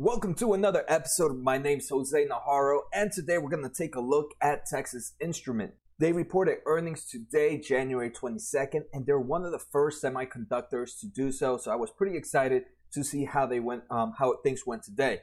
Welcome to another episode of My Name's Jose Najarro, and today we're going to take a look at Texas Instrument. They reported earnings today, January 22nd, and they're one of the first semiconductors to do so. So I was pretty excited to see how they went, um, how things went today.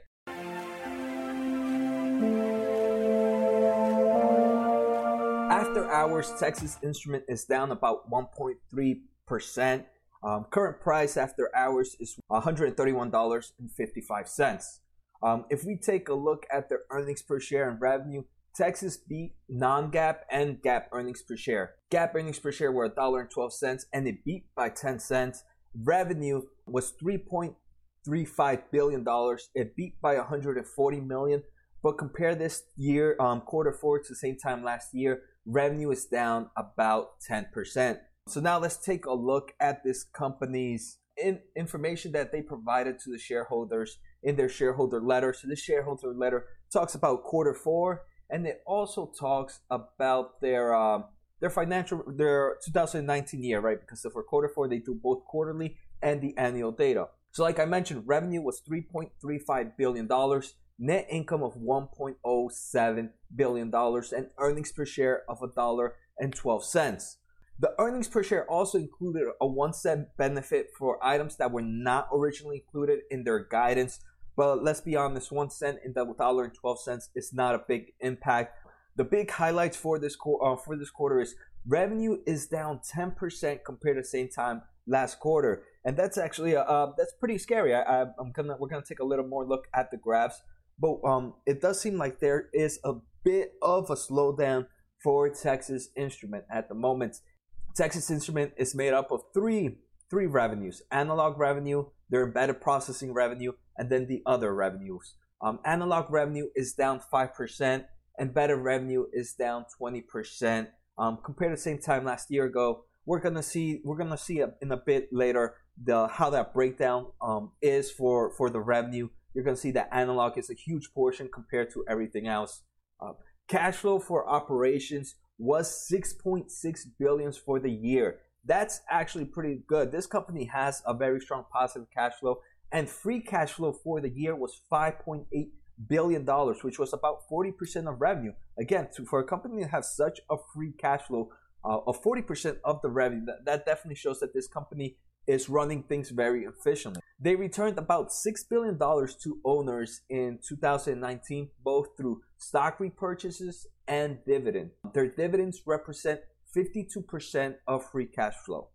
After hours, Texas Instrument is down about 1.3 percent um, current price after hours is $131.55. Um, if we take a look at their earnings per share and revenue, Texas beat non-GAAP and GAAP earnings per share. GAAP earnings per share were $1.12 and it beat by 10 cents. Revenue was $3.35 billion. It beat by 140 million. But compare this year, um, quarter four to the same time last year, revenue is down about 10%. So now let's take a look at this company's in information that they provided to the shareholders in their shareholder letter. So this shareholder letter talks about quarter four, and it also talks about their um, their financial their 2019 year, right? Because for quarter four they do both quarterly and the annual data. So like I mentioned, revenue was 3.35 billion dollars, net income of 1.07 billion dollars, and earnings per share of a dollar and 12 cents. The earnings per share also included a one cent benefit for items that were not originally included in their guidance. But let's be honest, one cent in the dollar and twelve cents is not a big impact. The big highlights for this uh, for this quarter is revenue is down 10% compared to the same time last quarter, and that's actually uh, uh that's pretty scary. I, am gonna we're gonna take a little more look at the graphs, but um, it does seem like there is a bit of a slowdown for Texas Instrument at the moment. Texas Instrument is made up of three three revenues: analog revenue, their embedded processing revenue, and then the other revenues. Um, analog revenue is down five percent. Embedded revenue is down twenty percent um, compared to the same time last year ago. We're gonna see we're gonna see in a bit later the how that breakdown um, is for for the revenue. You're gonna see that analog is a huge portion compared to everything else. Uh, cash flow for operations was 6.6 billions for the year. That's actually pretty good. This company has a very strong positive cash flow and free cash flow for the year was 5.8 billion dollars, which was about 40% of revenue. Again, for a company that has such a free cash flow uh, of 40% of the revenue, that, that definitely shows that this company is running things very efficiently. They returned about $6 billion to owners in 2019, both through stock repurchases and dividend. Their dividends represent 52% of free cash flow.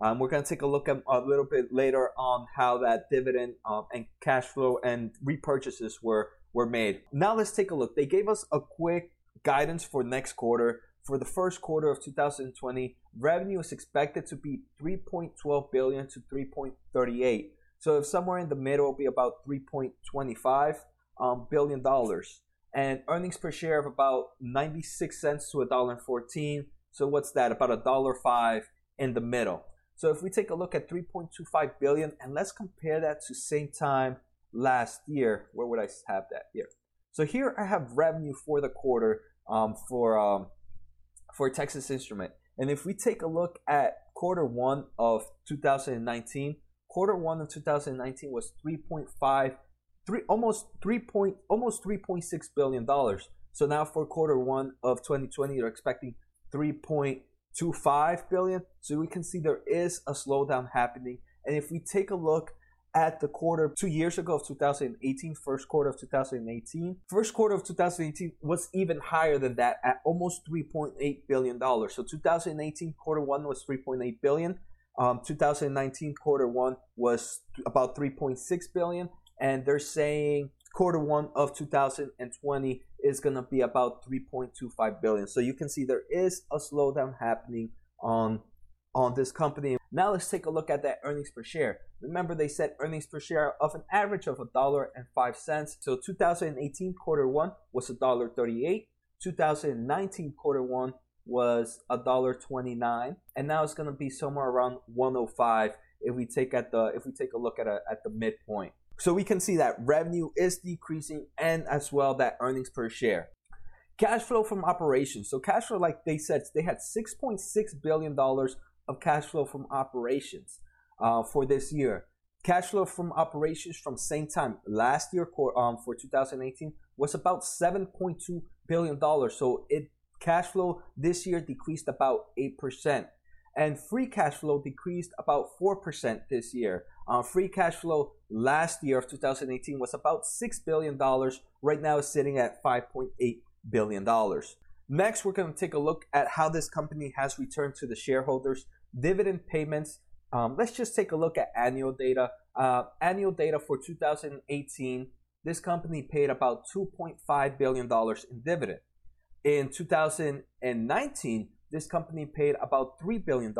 Um, we're going to take a look at a little bit later on how that dividend um, and cash flow and repurchases were, were made. Now let's take a look. They gave us a quick guidance for next quarter for the first quarter of 2020, revenue is expected to be 3.12 billion to 3.38. So if somewhere in the middle will be about 3.25 um, billion dollars, and earnings per share of about 96 cents to a dollar and 14. So what's that? About a dollar five in the middle. So if we take a look at 3.25 billion, and let's compare that to same time last year, where would I have that here? So here I have revenue for the quarter um, for um, for Texas Instrument. And if we take a look at quarter one of 2019, quarter one of 2019 was 3.5, three, almost 3 point, almost 3.6 billion dollars. So now for quarter one of 2020, they're expecting 3.25 billion. So we can see there is a slowdown happening. And if we take a look at the quarter two years ago of 2018, first quarter of 2018. First quarter of 2018 was even higher than that at almost 3.8 billion dollars. So 2018 quarter one was 3.8 billion. Um, 2019 quarter one was about 3.6 billion, and they're saying quarter one of 2020 is going to be about 3.25 billion. So you can see there is a slowdown happening on on this company. Now let's take a look at that earnings per share. Remember they said earnings per share of an average of a dollar and five cents. So 2018 quarter one was a dollar 38. 2019 quarter one was a dollar 29 and now it's going to be somewhere around 105 if we take at the if we take a look at a, at the midpoint so we can see that revenue is decreasing and as well that earnings per share cash flow from operations so cash flow like they said they had 6.6 billion dollars of cash flow from operations uh, for this year. Cash flow from operations from same time last year um, for 2018 was about 7.2 billion dollars. So it cash flow this year decreased about 8%. And free cash flow decreased about 4% this year. Uh, free cash flow last year of 2018 was about $6 billion. Right now it's sitting at $5.8 billion. Next, we're going to take a look at how this company has returned to the shareholders. Dividend payments. Um, let's just take a look at annual data. Uh, annual data for 2018, this company paid about $2.5 billion in dividend. In 2019, this company paid about $3 billion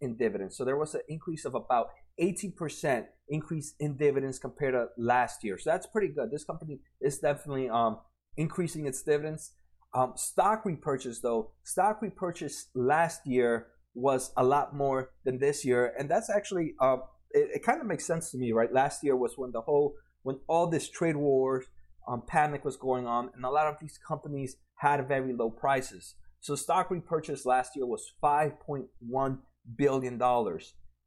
in dividends. So there was an increase of about 80% increase in dividends compared to last year. So that's pretty good. This company is definitely um, increasing its dividends. Um, stock repurchase, though, stock repurchase last year was a lot more than this year. And that's actually, uh, it, it kind of makes sense to me, right? Last year was when the whole, when all this trade war um, panic was going on, and a lot of these companies had very low prices. So stock repurchase last year was $5.1 billion.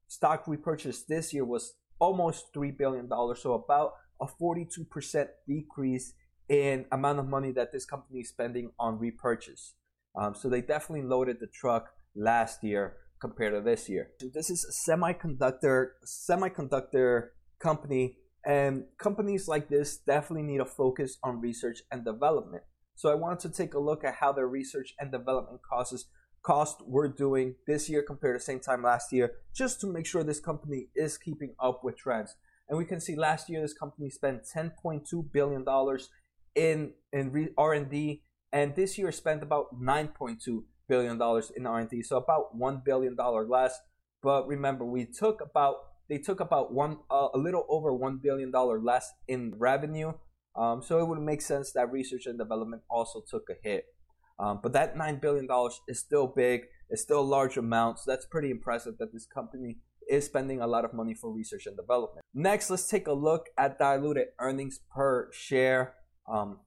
Stock repurchase this year was almost $3 billion, so about a 42% decrease in amount of money that this company is spending on repurchase. Um, so they definitely loaded the truck last year compared to this year. So This is a semiconductor semiconductor company, and companies like this definitely need a focus on research and development. So I wanted to take a look at how their research and development costs cost we're doing this year compared to same time last year, just to make sure this company is keeping up with trends. And we can see last year this company spent 10.2 billion dollars in in R&D, and this year spent about 9.2 billion dollars in R&D, so about one billion dollar less. But remember, we took about they took about one uh, a little over one billion dollar less in revenue um, so it would make sense that research and development also took a hit. Um, but that $9 billion is still big, it's still a large amount. So that's pretty impressive that this company is spending a lot of money for research and development. Next, let's take a look at diluted earnings per share. Um,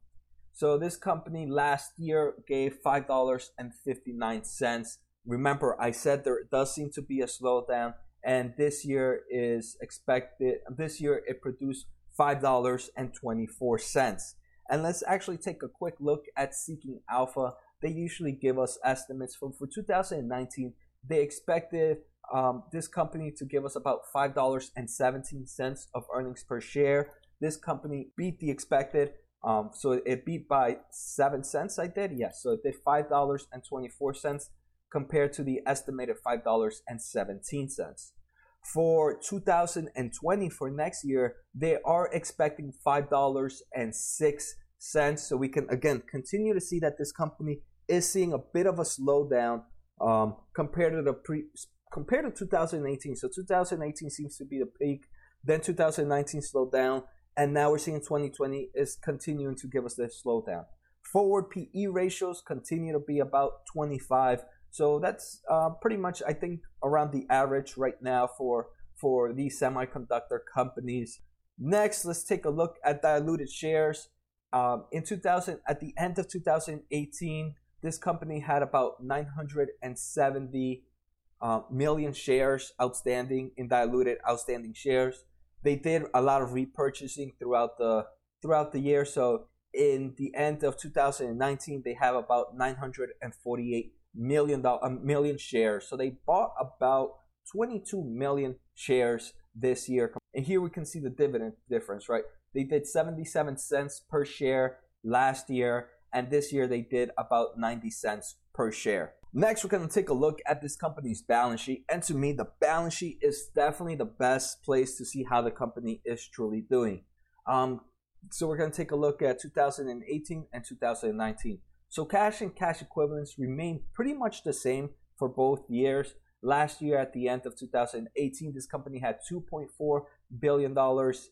so this company last year gave $5.59. Remember, I said there does seem to be a slowdown, and this year is expected, this year it produced $5.24. And let's actually take a quick look at Seeking Alpha. They usually give us estimates for, for 2019. They expected um, this company to give us about $5.17 of earnings per share. This company beat the expected. Um, so it beat by 7 cents, I did. Yes. So it did $5.24 compared to the estimated $5.17. For 2020, for next year, they are expecting $5.06. So we can, again, continue to see that this company is seeing a bit of a slowdown um, compared to the pre compared to 2018. So 2018 seems to be the peak. Then 2019 slowed down, and now we're seeing 2020 is continuing to give us this slowdown. Forward PE ratios continue to be about 25. So that's uh, pretty much, I think, around the average right now for for these semiconductor companies. Next, let's take a look at diluted shares. Um, in 2000, at the end of 2018, this company had about 970 uh, million shares outstanding in diluted outstanding shares. They did a lot of repurchasing throughout the throughout the year. So in the end of 2019, they have about 948 million dollar million shares. So they bought about 22 million shares this year. And here we can see the dividend difference, right? They did 77 cents per share last year, and this year they did about 90 cents per share. Next, we're going to take a look at this company's balance sheet. And to me, the balance sheet is definitely the best place to see how the company is truly doing. Um, so we're going to take a look at 2018 and 2019. So cash and cash equivalents remain pretty much the same for both years. Last year, at the end of 2018, this company had $2.4 billion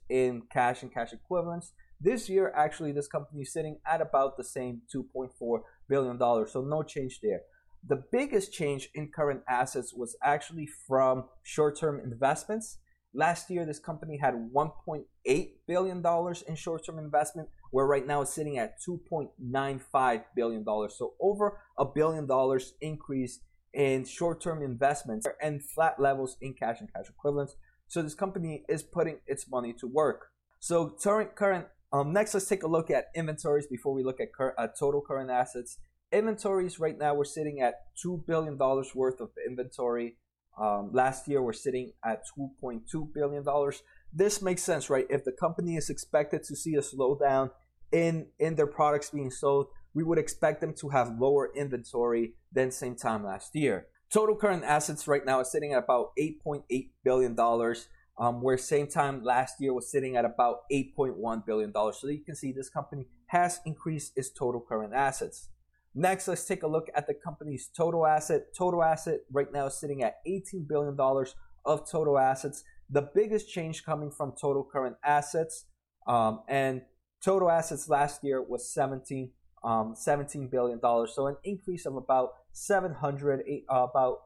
in cash and cash equivalents. This year, actually, this company is sitting at about the same $2.4 billion, so no change there. The biggest change in current assets was actually from short term investments. Last year, this company had $1.8 billion in short term investment, where right now it's sitting at $2.95 billion. So over a billion dollars increase in short term investments and flat levels in cash and cash equivalents. So this company is putting its money to work. So current current um, next, let's take a look at inventories before we look at cur- uh, total current assets. Inventories right now we're sitting at two billion dollars worth of inventory. Um, last year we're sitting at 2.2 billion dollars. This makes sense, right? If the company is expected to see a slowdown in in their products being sold, we would expect them to have lower inventory than same time last year. Total current assets right now is sitting at about 8.8 billion dollars, um, where same time last year was sitting at about 8.1 billion dollars. So you can see this company has increased its total current assets. Next, let's take a look at the company's total asset. Total asset right now is sitting at 18 billion dollars of total assets. The biggest change coming from total current assets um, and total assets last year was 17 um, 17 billion dollars. So an increase of about 700 eight, uh, about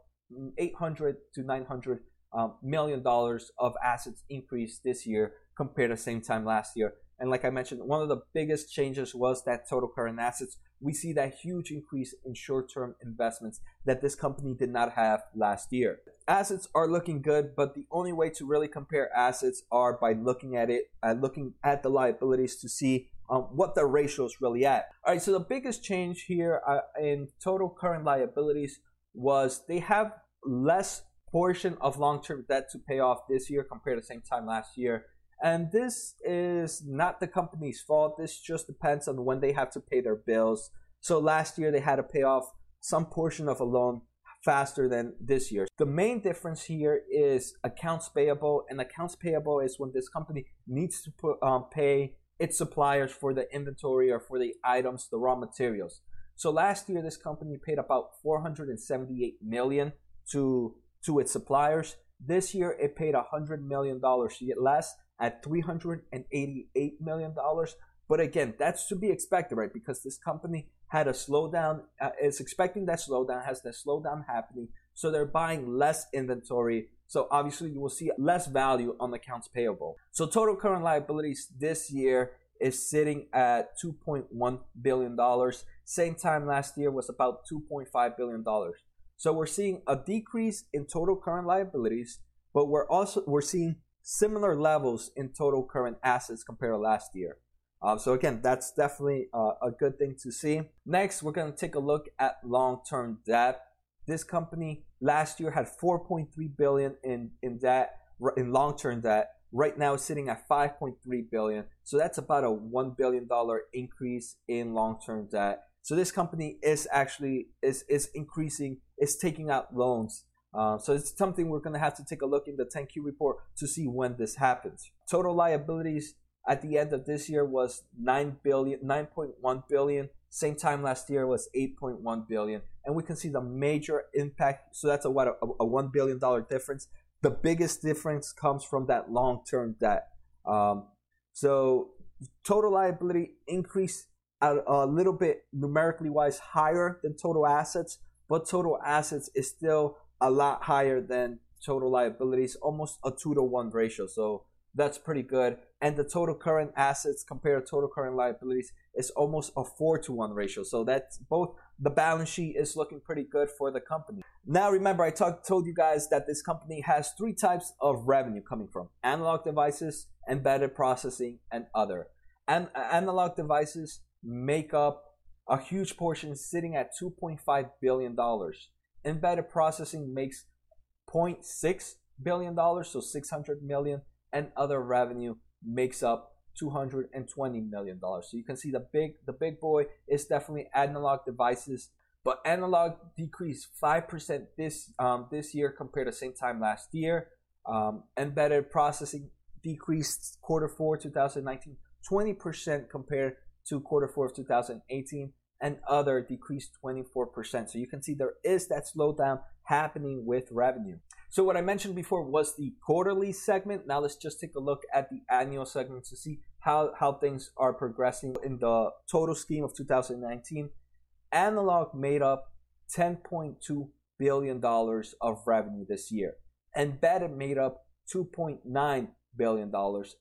800 to 900 um, million dollars of assets increase this year compared to same time last year. And like I mentioned, one of the biggest changes was that total current assets. We see that huge increase in short term investments that this company did not have last year. Assets are looking good, but the only way to really compare assets are by looking at it, uh, looking at the liabilities to see um, what the ratio is really at. All right, so the biggest change here uh, in total current liabilities was they have less portion of long term debt to pay off this year compared to same time last year. And this is not the company's fault. This just depends on when they have to pay their bills. So last year they had to pay off some portion of a loan faster than this year. The main difference here is accounts payable, and accounts payable is when this company needs to put, um, pay its suppliers for the inventory or for the items, the raw materials. So last year this company paid about 478 million to to its suppliers. This year it paid 100 million dollars to get less at 388 million dollars. But again, that's to be expected, right? Because this company had a slowdown, uh, is expecting that slowdown, has that slowdown happening. So they're buying less inventory. So obviously you will see less value on accounts payable. So total current liabilities this year is sitting at 2.1 billion dollars. Same time last year was about 2.5 billion dollars. So we're seeing a decrease in total current liabilities, but we're also we're seeing similar levels in total current assets compared to last year. Um, so again, that's definitely uh, a good thing to see. Next, we're going to take a look at long-term debt. This company last year had 4.3 billion in in debt in long-term debt. Right now, it's sitting at 5.3 billion. So that's about a one billion dollar increase in long-term debt. So this company is actually is is increasing, is taking out loans. Uh, so it's something we're going to have to take a look in the 10Q report to see when this happens. Total liabilities at the end of this year was 9 billion 9.1 billion. Same time last year was 8.1 billion. And we can see the major impact. So that's a what a, a 1 billion dollar difference. The biggest difference comes from that long-term debt. Um, so total liability increased a, a little bit numerically wise higher than total assets but total assets is still a lot higher than total liabilities almost a 2 to 1 ratio so that's pretty good. And the total current assets compared to total current liabilities is almost a four to one ratio. So that's both the balance sheet is looking pretty good for the company. Now, remember, I talked told you guys that this company has three types of revenue coming from analog devices, embedded processing, and other. And analog devices make up a huge portion, sitting at $2.5 billion. Embedded processing makes $0.6 billion, so 600 million and other revenue makes up 220 million dollars. So you can see the big the big boy is definitely analog devices, but analog decreased five percent this um, this year compared to same time last year. Um, embedded processing decreased quarter four 2019 20 percent compared to quarter four of 2018, and other decreased 24 percent. So you can see there is that slowdown happening with revenue. So what I mentioned before was the quarterly segment. Now let's just take a look at the annual segment to see how, how things are progressing in the total scheme of 2019. Analog made up $10.2 billion of revenue this year. Embedded made up $2.9 billion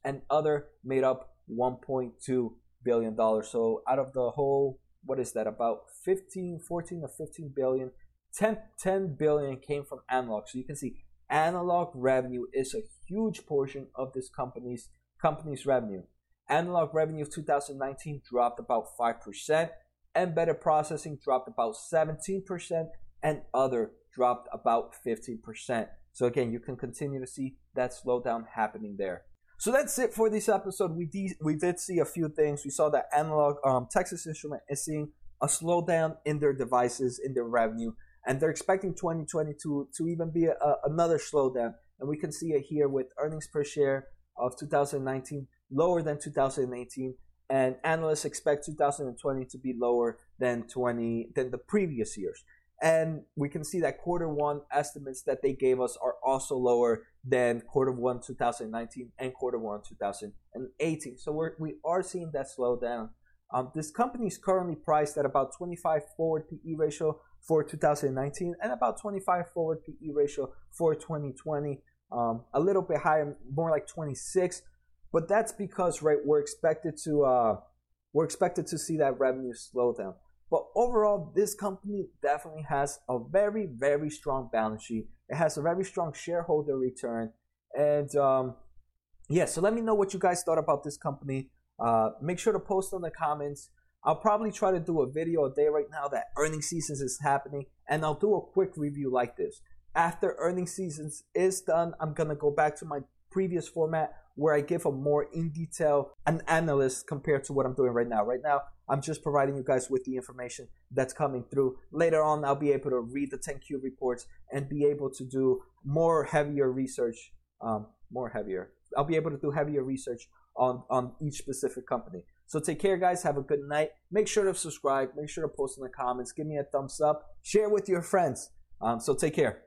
and other made up $1.2 billion. So out of the whole, what is that, about 15, 14 or 15 billion 10 10 billion came from analog. So you can see analog revenue is a huge portion of this company's company's revenue. Analog revenue of 2019 dropped about 5%, embedded processing dropped about 17%, and other dropped about 15%. So again, you can continue to see that slowdown happening there. So that's it for this episode. We de- we did see a few things. We saw that analog um, Texas Instrument is seeing a slowdown in their devices, in their revenue, and they're expecting 2022 to even be a, another slowdown. And we can see it here with earnings per share of 2019 lower than 2018, and analysts expect 2020 to be lower than 20 than the previous years. And we can see that quarter one estimates that they gave us are also lower than quarter one 2019 and quarter one 2018. So we're, we are seeing that slow down. Um, this company is currently priced at about 25 forward PE ratio for 2019 and about 25 forward PE ratio for 2020. Um, a little bit higher, more like 26. But that's because right we're expected to uh, we're expected to see that revenue slow down. But overall, this company definitely has a very, very strong balance sheet. It has a very strong shareholder return. And um, yeah, so let me know what you guys thought about this company. Uh, make sure to post in the comments. I'll probably try to do a video a day right now that earnings seasons is happening, and I'll do a quick review like this. After earnings seasons is done, I'm gonna go back to my previous format where I give a more in detail an analyst compared to what I'm doing right now. Right now, I'm just providing you guys with the information that's coming through. Later on, I'll be able to read the 10Q reports and be able to do more heavier research. Um, more heavier. I'll be able to do heavier research on, on each specific company. So take care, guys. Have a good night. Make sure to subscribe. Make sure to post in the comments. Give me a thumbs up. Share with your friends. Um, so take care.